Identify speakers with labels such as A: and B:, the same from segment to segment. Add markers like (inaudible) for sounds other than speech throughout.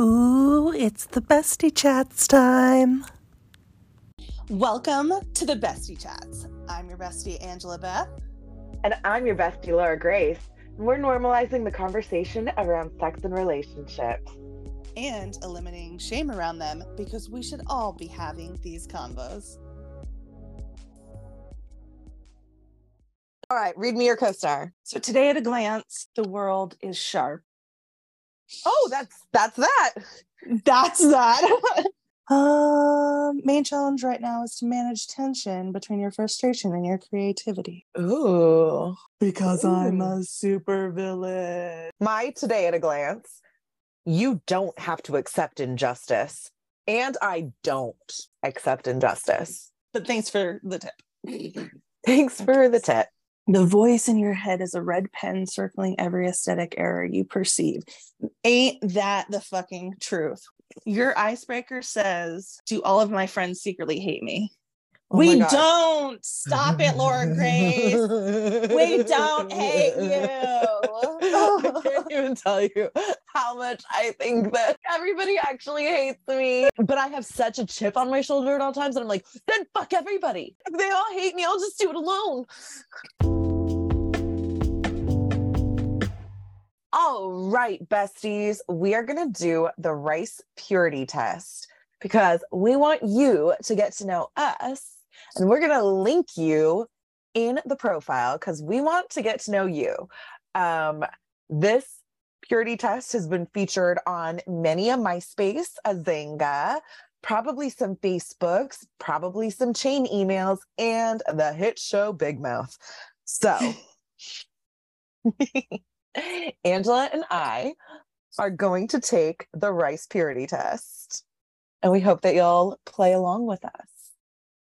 A: Ooh, it's the bestie chats time.
B: Welcome to the Bestie Chats. I'm your bestie, Angela Beth.
C: And I'm your bestie, Laura Grace. And we're normalizing the conversation around sex and relationships.
B: And eliminating shame around them because we should all be having these convos. All right, read me your co star. So, today at a glance, the world is sharp.
C: Oh, that's that's that.
B: That's that. (laughs) um, main challenge right now is to manage tension between your frustration and your creativity.
C: Ooh.
B: Because I'm a super villain.
C: My today at a glance, you don't have to accept injustice. And I don't accept injustice.
B: But thanks for the tip.
C: Thanks for the tip.
B: The voice in your head is a red pen circling every aesthetic error you perceive. Ain't that the fucking truth? Your icebreaker says, Do all of my friends secretly hate me?
C: Oh
B: we don't. Stop it, Laura Grace. We don't hate you. (laughs)
C: I can't even tell you how much I think that everybody actually hates me. But I have such a chip on my shoulder at all times. that I'm like, then fuck everybody. If they all hate me, I'll just do it alone. All right, besties, we are going to do the rice purity test because we want you to get to know us and we're going to link you in the profile because we want to get to know you. Um, this purity test has been featured on many a MySpace, a probably some Facebooks, probably some chain emails, and the hit show Big Mouth. So, (laughs) Angela and I are going to take the rice purity test, and we hope that you'll play along with us.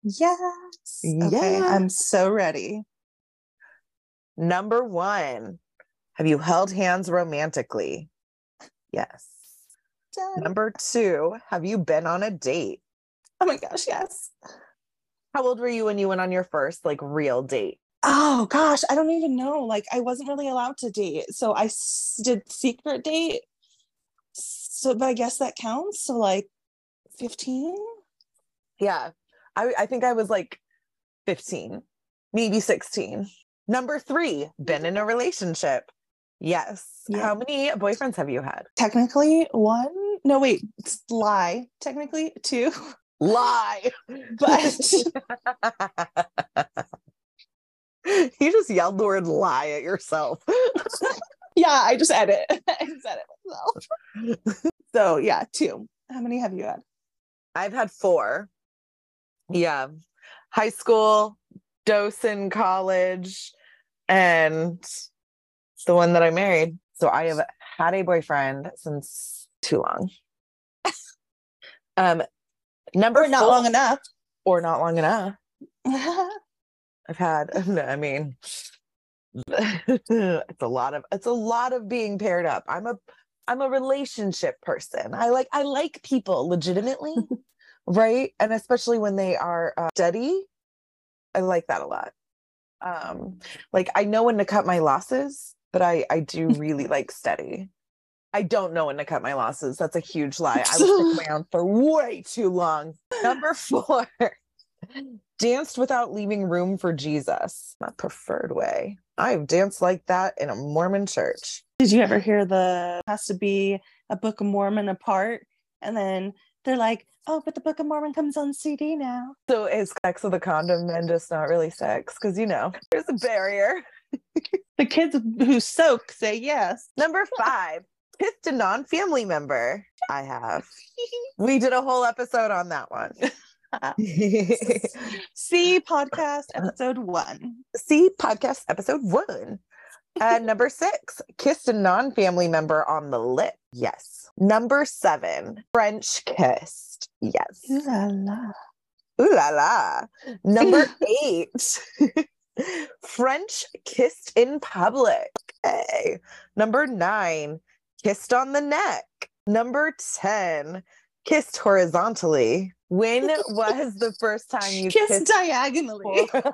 B: Yes. Okay, I'm so ready.
C: Number one, have you held hands romantically? Yes.
B: Done.
C: Number two, have you been on a date?
B: Oh my gosh, yes.
C: How old were you when you went on your first like real date?
B: Oh gosh, I don't even know. Like I wasn't really allowed to date. So I s- did secret date. So but I guess that counts. So like 15?
C: Yeah. I, I think I was like 15, maybe 16. Number three, been in a relationship. Yes.
B: Yeah.
C: How many boyfriends have you had?
B: Technically one. No, wait, lie. Technically two. (laughs)
C: Lie.
B: But (laughs)
C: you just yelled the word lie at yourself. (laughs)
B: yeah, I just edit. I just edit myself. so yeah, two. How many have you had?
C: I've had four. Yeah. High school, Dawson College, and the one that I married. So I have had a boyfriend since too long. (laughs) um number
B: Or not
C: four-
B: long enough.
C: or not long enough. (laughs) I've had (laughs) I mean it's a lot of it's a lot of being paired up. I'm a I'm a relationship person. I like I like people legitimately, right? And especially when they are uh, steady. I like that a lot. Um like I know when to cut my losses, but I I do (laughs) really like steady. I don't know when to cut my losses. That's a huge lie. I was (laughs) around for way too long. Number 4. (laughs) Danced without leaving room for Jesus. My preferred way. I've danced like that in a Mormon church.
B: Did you ever hear the has to be a Book of Mormon apart? And then they're like, oh, but the Book of Mormon comes on CD now.
C: So is sex with a condom and just not really sex? Because you know, there's a barrier. (laughs)
B: The kids who soak say yes.
C: Number five, kissed a non-family member. I have. (laughs) We did a whole episode on that one. (laughs)
B: See podcast episode one.
C: See podcast episode one. And uh, number six, kissed a non family member on the lip. Yes. Number seven, French kissed. Yes.
B: Ooh la la.
C: Ooh la la. Number (laughs) eight, (laughs) French kissed in public. Okay. Number nine, kissed on the neck. Number 10, kissed horizontally. When was the first time you
B: Kiss
C: kissed
B: diagonally. (laughs)
C: when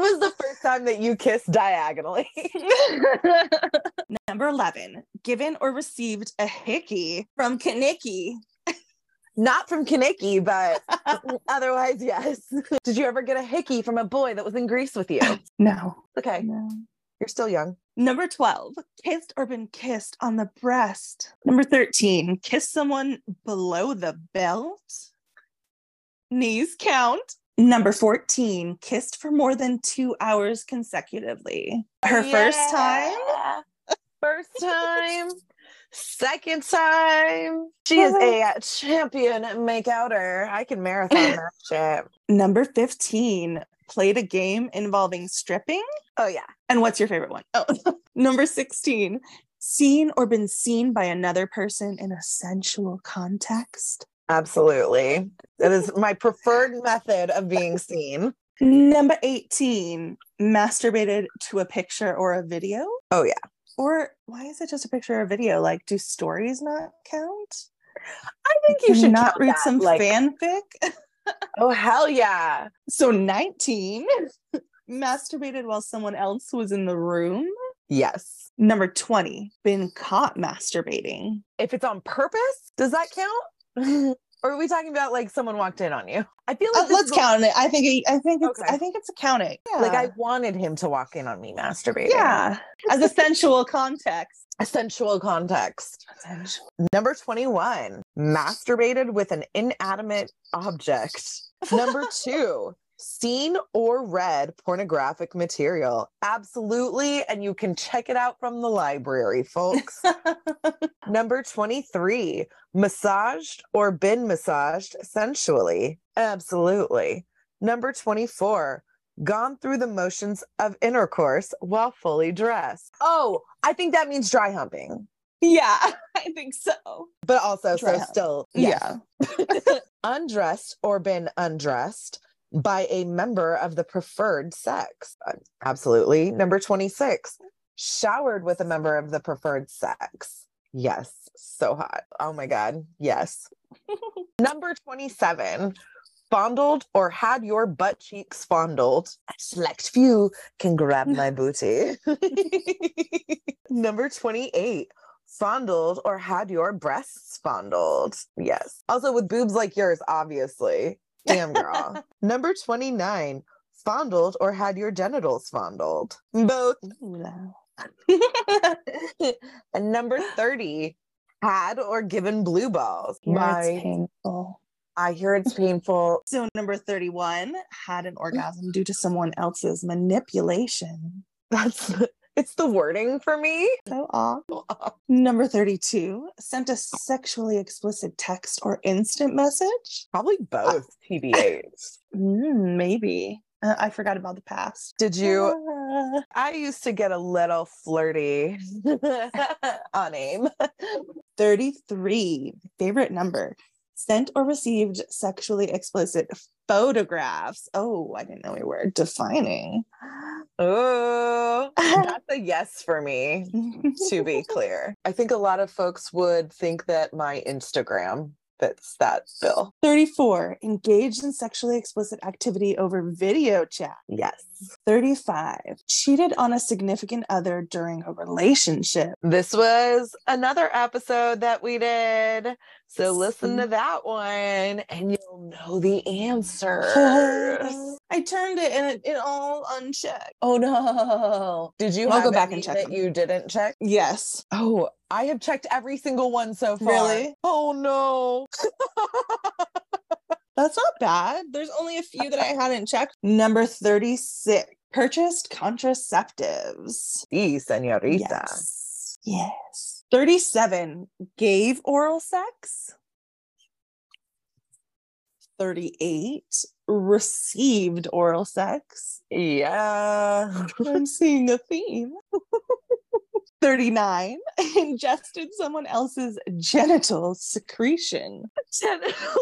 C: was the first time that you kissed diagonally?
B: Number 11, given or received a hickey from Kaniki.
C: Not from Kaneki, but (laughs) otherwise, yes. (laughs) Did you ever get a hickey from a boy that was in Greece with you? (laughs)
B: No.
C: Okay,
B: No.
C: you're still young.
B: Number 12, kissed or been kissed on the breast. Number 13, kiss someone below the belt. Knees count. Number 14, kissed for more than two hours consecutively. Her first time.
C: Yeah. First time. Second time. She is a (laughs) champion makeouter. I can marathon (laughs) that shit.
B: Number 15, played a game involving stripping.
C: Oh, yeah.
B: And what's your favorite one? Oh, (laughs) number 16, seen or been seen by another person in a sensual context.
C: Absolutely. That is my preferred method of being seen.
B: Number 18, masturbated to a picture or a video.
C: Oh, yeah.
B: Or why is it just a picture or a video? Like, do stories not count?
C: I think you
B: Can
C: should
B: not read
C: that,
B: some
C: like-
B: fanfic.
C: Oh, hell yeah.
B: So 19, (laughs) masturbated while someone else was in the room.
C: Yes.
B: Number 20, been caught masturbating.
C: If it's on purpose, does that count? (laughs) or are we talking about like someone walked in on you? I feel like
B: Uh, let's
C: is a-
B: count it. I think it- I think it's
C: Okay.
B: I think it's accounting. Yeah.
C: Like I wanted him to walk in on me masturbating.
B: yeah, (laughs) as a sensual context.
C: A sensual context.
B: Sensual.
C: Number 21, masturbated with an inanimate object. Number two, seen or read pornographic material. Absolutely. And you can check it out from the library, folks. (laughs) Number 23, massaged or been massaged sensually. Absolutely. Number 24, gone through the motions of intercourse while fully dressed. Oh, I think that means dry humping,
B: yeah, (laughs) I think so.
C: but also
B: Dry
C: so
B: hump.
C: still,
B: Yeah. (laughs)
C: undressed or been undressed by a member of the preferred sex. Uh, Absolutely. Number 26, showered with a member of the preferred sex. Yes, so hot. Oh my God. Yes. (laughs) Number 27, fondled or had your butt cheeks fondled. A select few can grab my (laughs) booty. (laughs) Number 28, fondled or had your breasts fondled. Yes. Also with boobs like yours, obviously. Damn girl. (laughs) Number 29, fondled or had your genitals fondled. Both. (laughs) And number 30, had or given blue balls.
B: Here
C: My-
B: it's painful.
C: I hear it's (laughs) painful.
B: So number 31 had an orgasm due to someone else's manipulation.
C: That's it's the wording for me.
B: So off. (laughs) Number 32 sent a sexually explicit text or instant message.
C: Probably both (laughs) TBH.
B: Mm, maybe. Uh, I forgot about the past.
C: Did you?
B: Ah.
C: I used to get a little flirty (laughs) on AIM.
B: 33 favorite number sent or received sexually explicit photographs oh i didn't know we were defining
C: Oh, (laughs) that's a yes for me, to be clear. I think a lot of folks would think that my Instagram fits that bill.
B: 34 engaged in sexually explicit activity over video chat
C: Yes.
B: 35 cheated on a significant other during a relationship
C: This was another episode that we did. So listen to that one and you'll know the answer. (laughs)
B: i turned it and it, it all unchecked
C: Oh no. Did you
B: I'll
C: have
B: go back and check
C: that you didn't check?
B: yes
C: Oh, I have checked every single one so far.
B: Really?
C: Oh no. (laughs)
B: That's not bad. There's only a few that I hadn't checked. Number 36 purchased contraceptives.
C: Sí, señorita.
B: Yes. Yes. 37 gave oral sex. 38 received oral sex.
C: Yeah. (laughs)
B: I'm seeing a theme. (laughs) 39 (laughs) ingested someone else's genital secretion. (laughs)
C: Genital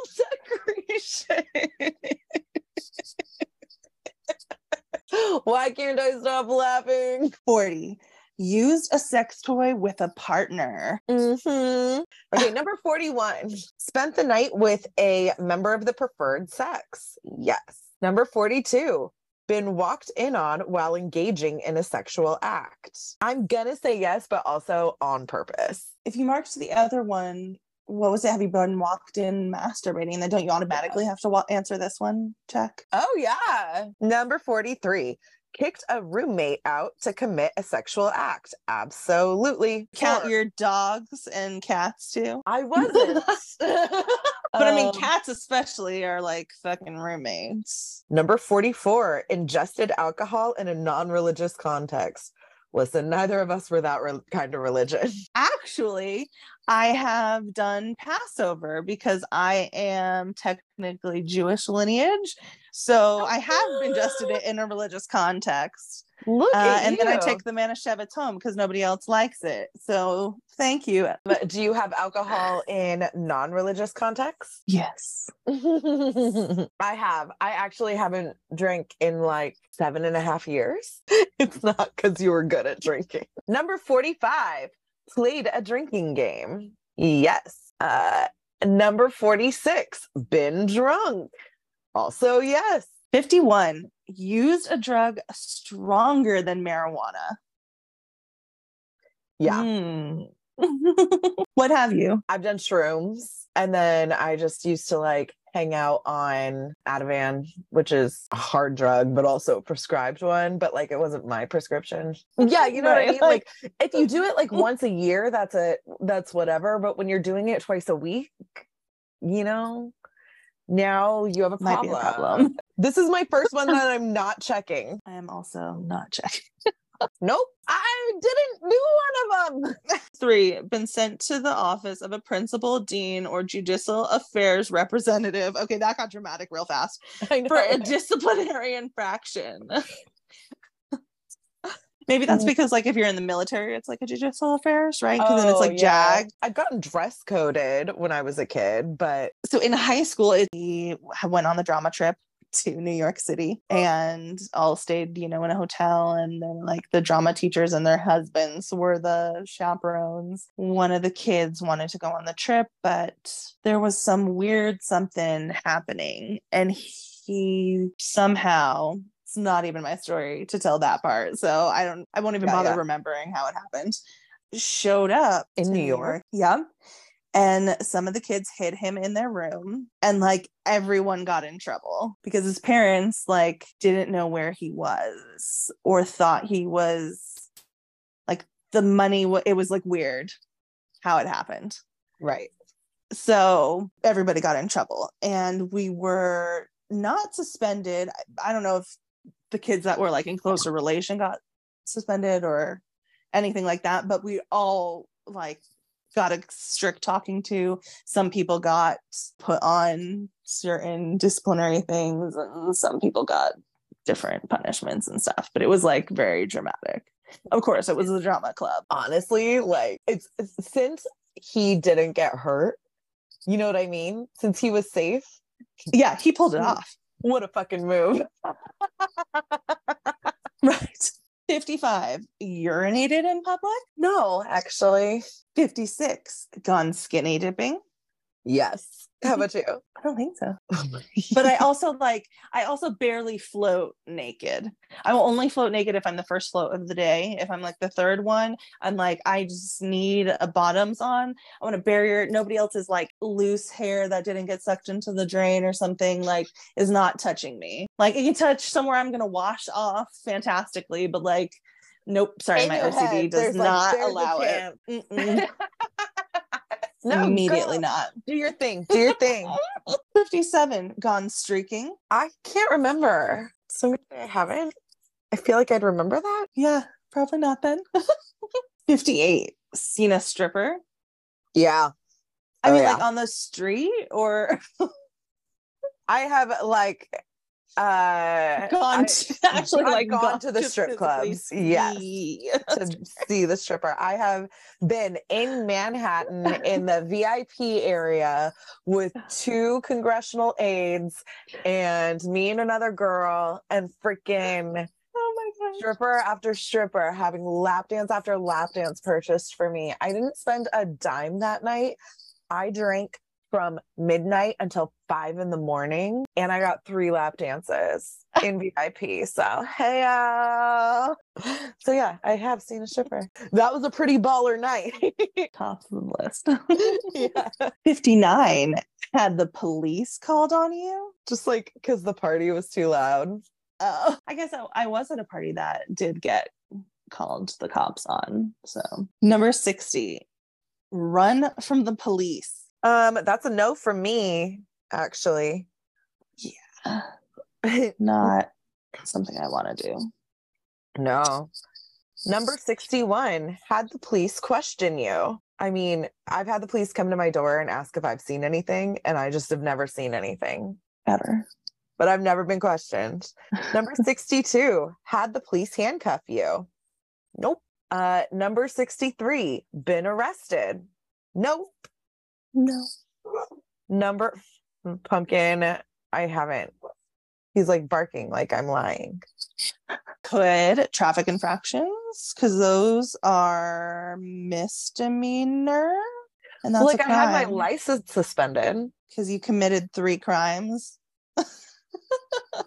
C: secretion. (laughs) Why can't I stop laughing?
B: 40 used a sex toy with a partner.
C: Mhm. Okay, number 41. Spent the night with a member of the preferred sex. Yes. Number 42. Been walked in on while engaging in a sexual act? I'm gonna say yes, but also on purpose.
B: If you marked the other one, what was it? Have you been walked in masturbating? Then don't you automatically have to wa- answer this one? Check.
C: Oh, yeah. Number 43 kicked a roommate out to commit a sexual act. Absolutely.
B: Count your dogs and cats too.
C: I wasn't. (laughs)
B: But I mean,
C: Um,
B: cats especially are like fucking roommates.
C: Number 44 ingested alcohol in a non religious context. Listen, neither of us were that re- kind of religion. (laughs)
B: Actually, I have done Passover because I am technically Jewish lineage. So I have ingested it in a (gasps) religious context.
C: Look
B: Uh,
C: at
B: and then I take the Manischewitz home because nobody else likes it. So thank you.
C: Do you have alcohol in non religious contexts?
B: Yes. (laughs)
C: I have. I actually haven't drank in like seven and a half years. (laughs) It's not because you were good at drinking. Number 45, played a drinking game. Yes. Uh, number 46, been drunk. Also, yes.
B: 51. Used a drug stronger than marijuana.
C: Yeah.
B: Hmm. (laughs) what have you?
C: I've done shrooms and then I just used to like hang out on Ativan, which is a hard drug, but also a prescribed one, but like it wasn't my prescription. Yeah, you know what I mean? Like if you do it like (laughs) once a year, that's a that's whatever. But when you're doing it twice a week, you know, now you have a
B: Might be
C: problem.
B: a problem. (laughs)
C: This is my first one that (laughs) I'm not checking.
B: I am also not checking. (laughs)
C: Nope. I didn't do one of them.
B: Three, been sent to the office of a principal, dean, or judicial affairs representative. Okay, that got dramatic real fast.
C: I know.
B: For a disciplinary infraction. Maybe that's
C: Mm.
B: because, like, if you're in the military, it's like a judicial affairs, right? Because then it's
C: Oh,
B: like
C: yeah.
B: JAG.
C: I've gotten dress coded when I was a kid, but
B: So in high school, it, we went on the drama trip to New York City and all stayed, you know, in a hotel. And then, like, the drama teachers and their husbands were the chaperones. One of the kids wanted to go on the trip, but there was some weird something happening. And he somehow, it's not even my story to tell that part. So I don't, I won't even
C: Yeah,
B: bother
C: yeah.
B: remembering how it happened. Showed up
C: In New York?
B: Yeah and some of the kids hid him in their room and like everyone got in trouble because his parents like didn't know where he was or thought he was like the money it was like weird how it happened
C: right.
B: so everybody got in trouble and we were not suspended i don't know if the kids that were like in closer relation got suspended or anything like that but we all like got a strict talking to some people got put on certain disciplinary things and some people got different punishments and stuff but it was like very dramatic of course it was the drama club
C: Honestly, like it's, it's since he didn't get hurt, you know what I mean? Since he was safe,
B: yeah he pulled it
C: Mm.
B: off
C: what a fucking move. (laughs)
B: Right. 55. Urinated in public.
C: No, actually.
B: 56. Gone skinny dipping.
C: Yes. How about you?
B: I don't think so. Oh (laughs) but I (laughs) also like, I also barely float naked. I will only float naked if I'm the first float of the day. If I'm like the third one, I'm like, I just need a bottoms on. I want a barrier. Nobody else's like loose hair that didn't get sucked into the drain or something like is not touching me. Like it can touch somewhere I'm gonna wash off fantastically, but like, nope, sorry,
C: In
B: my OCD
C: head,
B: does
C: there's, like,
B: not allow it. (laughs)
C: no,
B: immediately
C: girl,
B: not.
C: Do your thing. Do your thing. (laughs)
B: 57 gone streaking.
C: I can't remember. So I haven't. I feel like I'd remember that.
B: Yeah, probably not then. (laughs) 58 seen a stripper.
C: Yeah.
B: I
C: Oh,
B: mean,
C: yeah.
B: like on the street or (laughs)
C: I have like uh
B: gone
C: I-
B: to (laughs) actually
C: I've
B: like
C: gone to the strip clubs, yes. to (laughs) see the stripper. I have been in Manhattan in the VIP area with two congressional aides and me and another girl and freaking
B: Oh my god.
C: stripper after stripper having lap dance after lap dance purchased for me. I didn't spend a dime that night. I drank from midnight until five in the morning. And I got three lap dances (laughs) in VIP. So, hey, so yeah, I have seen a stripper. That was a pretty baller night. (laughs)
B: Top of the list.
C: yeah.
B: 59 had the police called on you.
C: Just like because the party was too loud.
B: Oh, I guess I, I was at a party that did get called the cops on. So, number 60, run from the police.
C: Um, that's a no for me, actually. Yeah. (laughs)
B: Not something I want to do.
C: No. Number 61, had the police question you. I mean, I've had the police come to my door and ask if I've seen anything, and I just have never seen anything,
B: Ever.
C: but I've never been questioned. Number (laughs) 62, had the police handcuff you. Nope. Uh, number 63, been arrested. Nope.
B: No.
C: Number pumpkin, I haven't. He's like barking like I'm lying.
B: Could traffic infractions, because those are misdemeanor. And that's
C: like I had my license suspended.
B: because you committed three crimes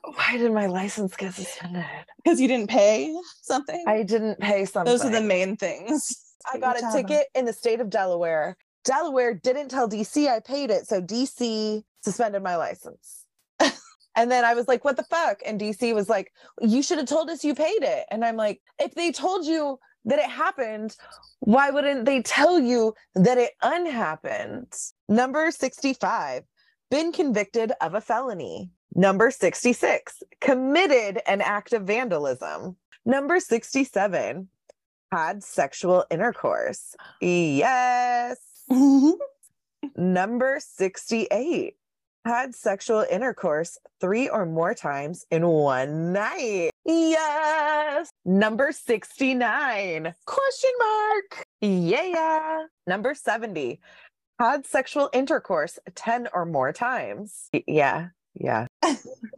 C: Why did my license get suspended?
B: because you didn't pay something.
C: I didn't pay something.
B: Those are the main things.
C: I got a ticket in the state of Delaware. Delaware didn't tell DC I paid it, so DC suspended my license. (laughs) and then I was like, "What the fuck?" And DC was like, "You should have told us you paid it." And I'm like, "If they told you that it happened, why wouldn't they tell you that it unhappened?" Number 65, been convicted of a felony. Number 66, committed an act of vandalism. Number 67, had sexual intercourse. Yes. (laughs) Number 68 had sexual intercourse three or more times in one night. Yes. Number 69 question mark. Yeah. Yeah. Number 70 had sexual intercourse 10 or more times. Yeah. Yeah. (laughs)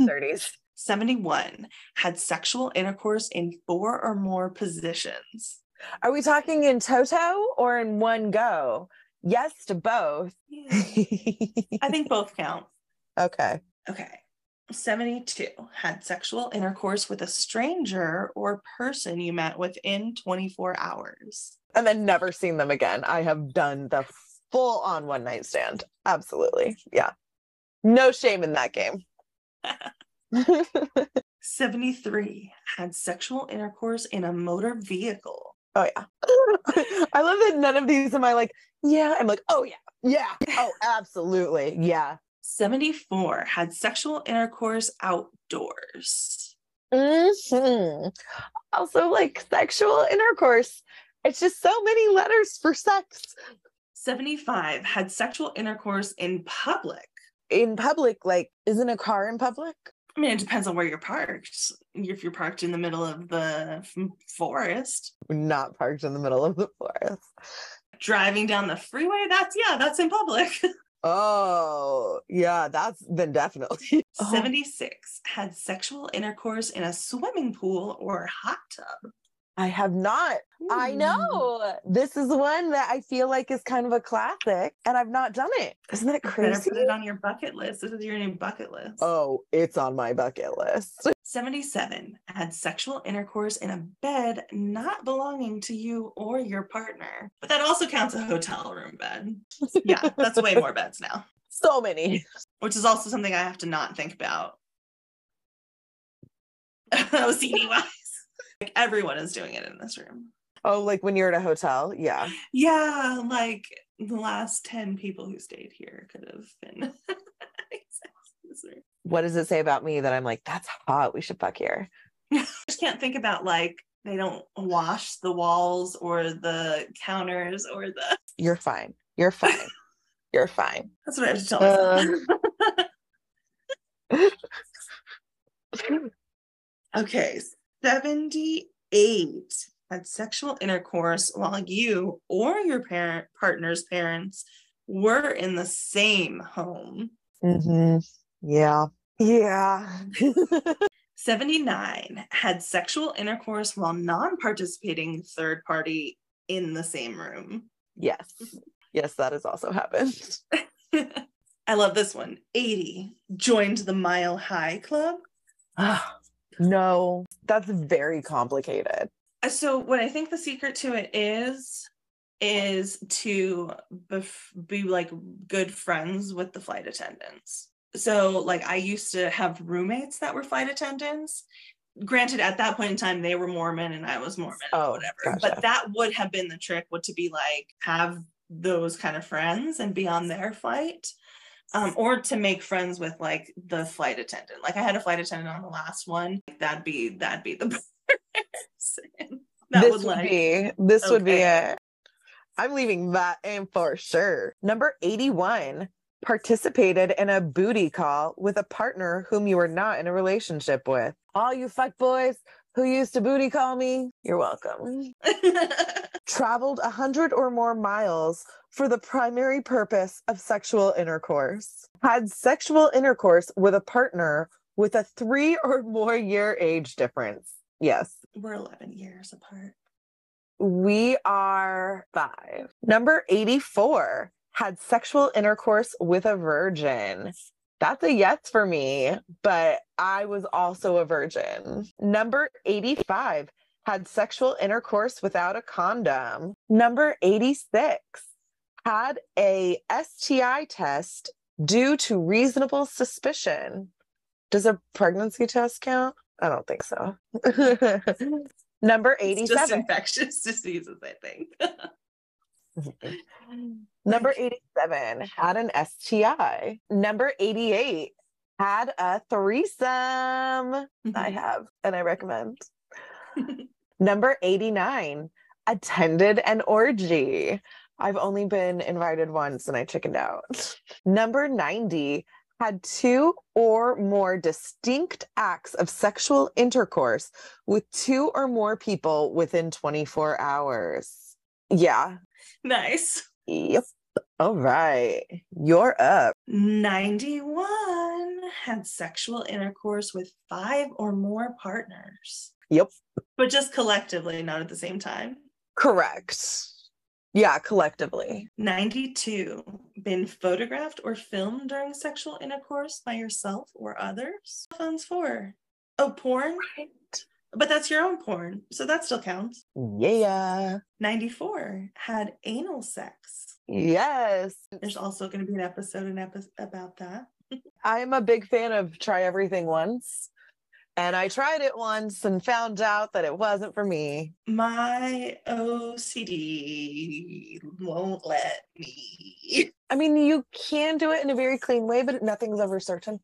C: 30s.
B: 71 had sexual intercourse in four or more positions.
C: Are we talking in toto or in one go? Yes to both. (laughs)
B: I think both count.
C: okay.
B: Okay. 72 had sexual intercourse with a stranger or person you met within 24 hours.
C: And then never seen them again. I have done the full on one night stand. Absolutely. Yeah. No shame in that game. (laughs)
B: 73 had sexual intercourse in a motor vehicle.
C: Oh yeah. (laughs) I love that none of these am I like, yeah. I'm like, oh yeah. Yeah. Oh, absolutely. Yeah.
B: 74 had sexual intercourse outdoors.
C: Mhm. Also, like sexual intercourse. It's just so many letters for sex.
B: 75 had sexual intercourse in public.
C: In public, like, isn't a car in public?
B: I mean, it depends on where you're parked. If you're parked in the middle of the forest,
C: Not parked in the middle of the forest.
B: driving down the freeway, that's yeah, that's in public. (laughs)
C: Oh, yeah, that's then definitely. Oh. (laughs)
B: 76 had sexual intercourse in a swimming pool or hot tub.
C: I have not. I
B: hmm.
C: know. This is one that I feel like is kind of a classic, and I've not done it. Isn't that crazy?
B: Better put it on your bucket list. This is your new bucket list.
C: Oh, it's on my bucket list. (laughs)
B: 77 had sexual intercourse in a bed not belonging to you or your partner. But that also counts a hotel room bed. Yeah, that's way more (laughs) beds now,
C: So many.
B: which is also something I have to not think about. (laughs) OCD wise. Like everyone is doing it in this room.
C: Oh, like when you're at a hotel. Yeah.
B: Yeah, like the last 10 people who stayed here could have been having (laughs) sex in this room.
C: What does it say about me that I'm like, that's hot. We should fuck here? (laughs)
B: I just can't think about like they don't wash the walls or the counters or the (laughs)
C: You're fine. You're fine. You're fine.
B: that's what I have to tell myself. okay, 78 had sexual intercourse while you or your parent partner's parents were in the same home.
C: hmm Yeah. Yeah. (laughs)
B: 79 had sexual intercourse while non-participating third party in the same room.
C: yes. Yes, that has also happened. (laughs)
B: I love this one. 80 joined the Mile High Club.
C: No, that's very complicated.
B: Uh, So, what I think the secret to it is, is to bef- be like good friends with the flight attendants. So, like, I used to have roommates that were flight attendants. Granted, at that point in time, they were Mormon and I was Mormon
C: Oh,
B: or whatever.
C: gotcha.
B: But that would have been the trick, would to be like have those kind of friends and be on their flight. Um, or to make friends with like the flight attendant. Like I had a flight attendant on the last one. That'd be that'd be the (laughs) person. That
C: this
B: would
C: would
B: like
C: be this would be
B: okay.
C: it. I'm leaving that in for sure. Number 81 participated in a booty call with a partner whom you were not in a relationship with. All you fuck boys who used to booty call me, you're welcome. (laughs) Traveled a hundred or more miles for the primary purpose of sexual intercourse. Had sexual intercourse with a partner with a three (laughs) or more year age difference. Yes.
B: We're 11 years apart.
C: We are five. Number 84 had sexual intercourse with a virgin. That's a yes for me, but I was also a virgin. Number 85 had sexual intercourse without a condom. Number 86 had a STI test due to reasonable suspicion. Does a pregnancy test count? I don't think so. (laughs) Number
B: It's just
C: 87.
B: infectious (laughs) diseases, I think. (laughs)
C: Number 87 had an STI. Number 88 had a threesome. I mm-hmm. have, and I recommend. Number 89 attended an orgy. I've only been invited once and I chickened out. (laughs) Number 90 had two or more distinct acts of sexual intercourse with two or more people within 24 hours. Yeah.
B: nice.
C: Yep. All right. You're up.
B: 91 had sexual intercourse with five or more partners,
C: Yep.
B: but just collectively, not at the same time.
C: Correct. Yeah, collectively.
B: 92 been photographed or filmed during sexual intercourse by yourself or others. Phones for oh porn, but that's your own porn, so that still counts.
C: Yeah.
B: 94 had anal sex.
C: Yes.
B: There's also going to be an episode in epi- about that. (laughs)
C: I'm a big fan of try everything once. And I tried it once and found out that it wasn't for me.
B: My OCD won't let me.
C: I mean, you can do it in a very clean way, but nothing's ever certain.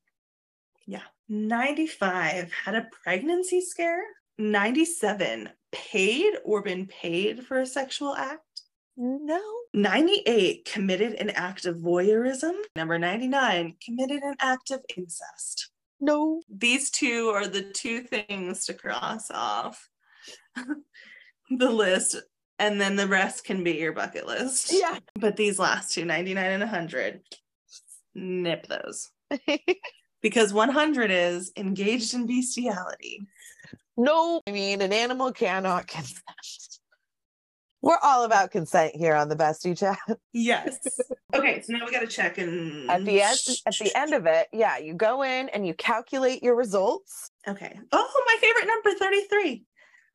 B: Yeah. 95 had a pregnancy scare. 97 paid or been paid for a sexual act.
C: No.
B: 98 committed an act of voyeurism. Number 99 committed an act of incest.
C: No.
B: These two are the two things to cross off (laughs) the list, and then the rest can be your bucket list.
C: Yeah.
B: But these last two, 99 and 100, nip those. (laughs) Because 100 is engaged in bestiality.
C: no. I mean, an animal cannot consent. We're all about consent here on the Bestie Chat. (laughs)
B: Yes. okay, so now we got to check and
C: At the end, at the end of it, yeah, you go in and you calculate your results.
B: Okay. Oh, my favorite number 33.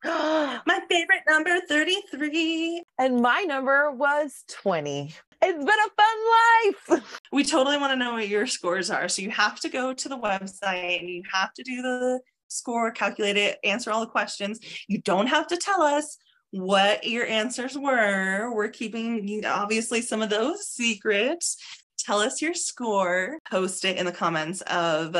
B: (gasps) My favorite number 33.
C: and my number was 20. It's been a fun life. (laughs)
B: We totally want to know what your scores are. So you have to go to the website and you have to do the score, calculate it, answer all the questions. You don't have to tell us what your answers were. We're keeping obviously some of those secrets. Tell us your score, post it in the comments of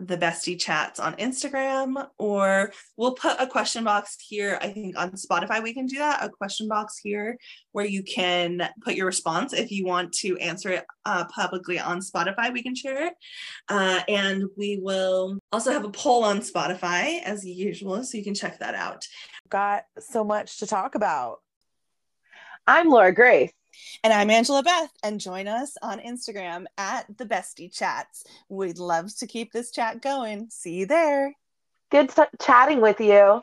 B: the bestie chats on Instagram, or we'll put a question box here. I think on Spotify, we can do that a question box here where you can put your response. If you want to answer it uh, publicly on Spotify, we can share it. Uh, and we will also have a poll on Spotify as usual, so you can check that out.
C: Got so much to talk about. I'm Laura Grace.
B: And I'm Angela Beth, and join us on Instagram at the Bestie Chats. We'd love to keep this chat going. See you there.
C: Good t- chatting with you.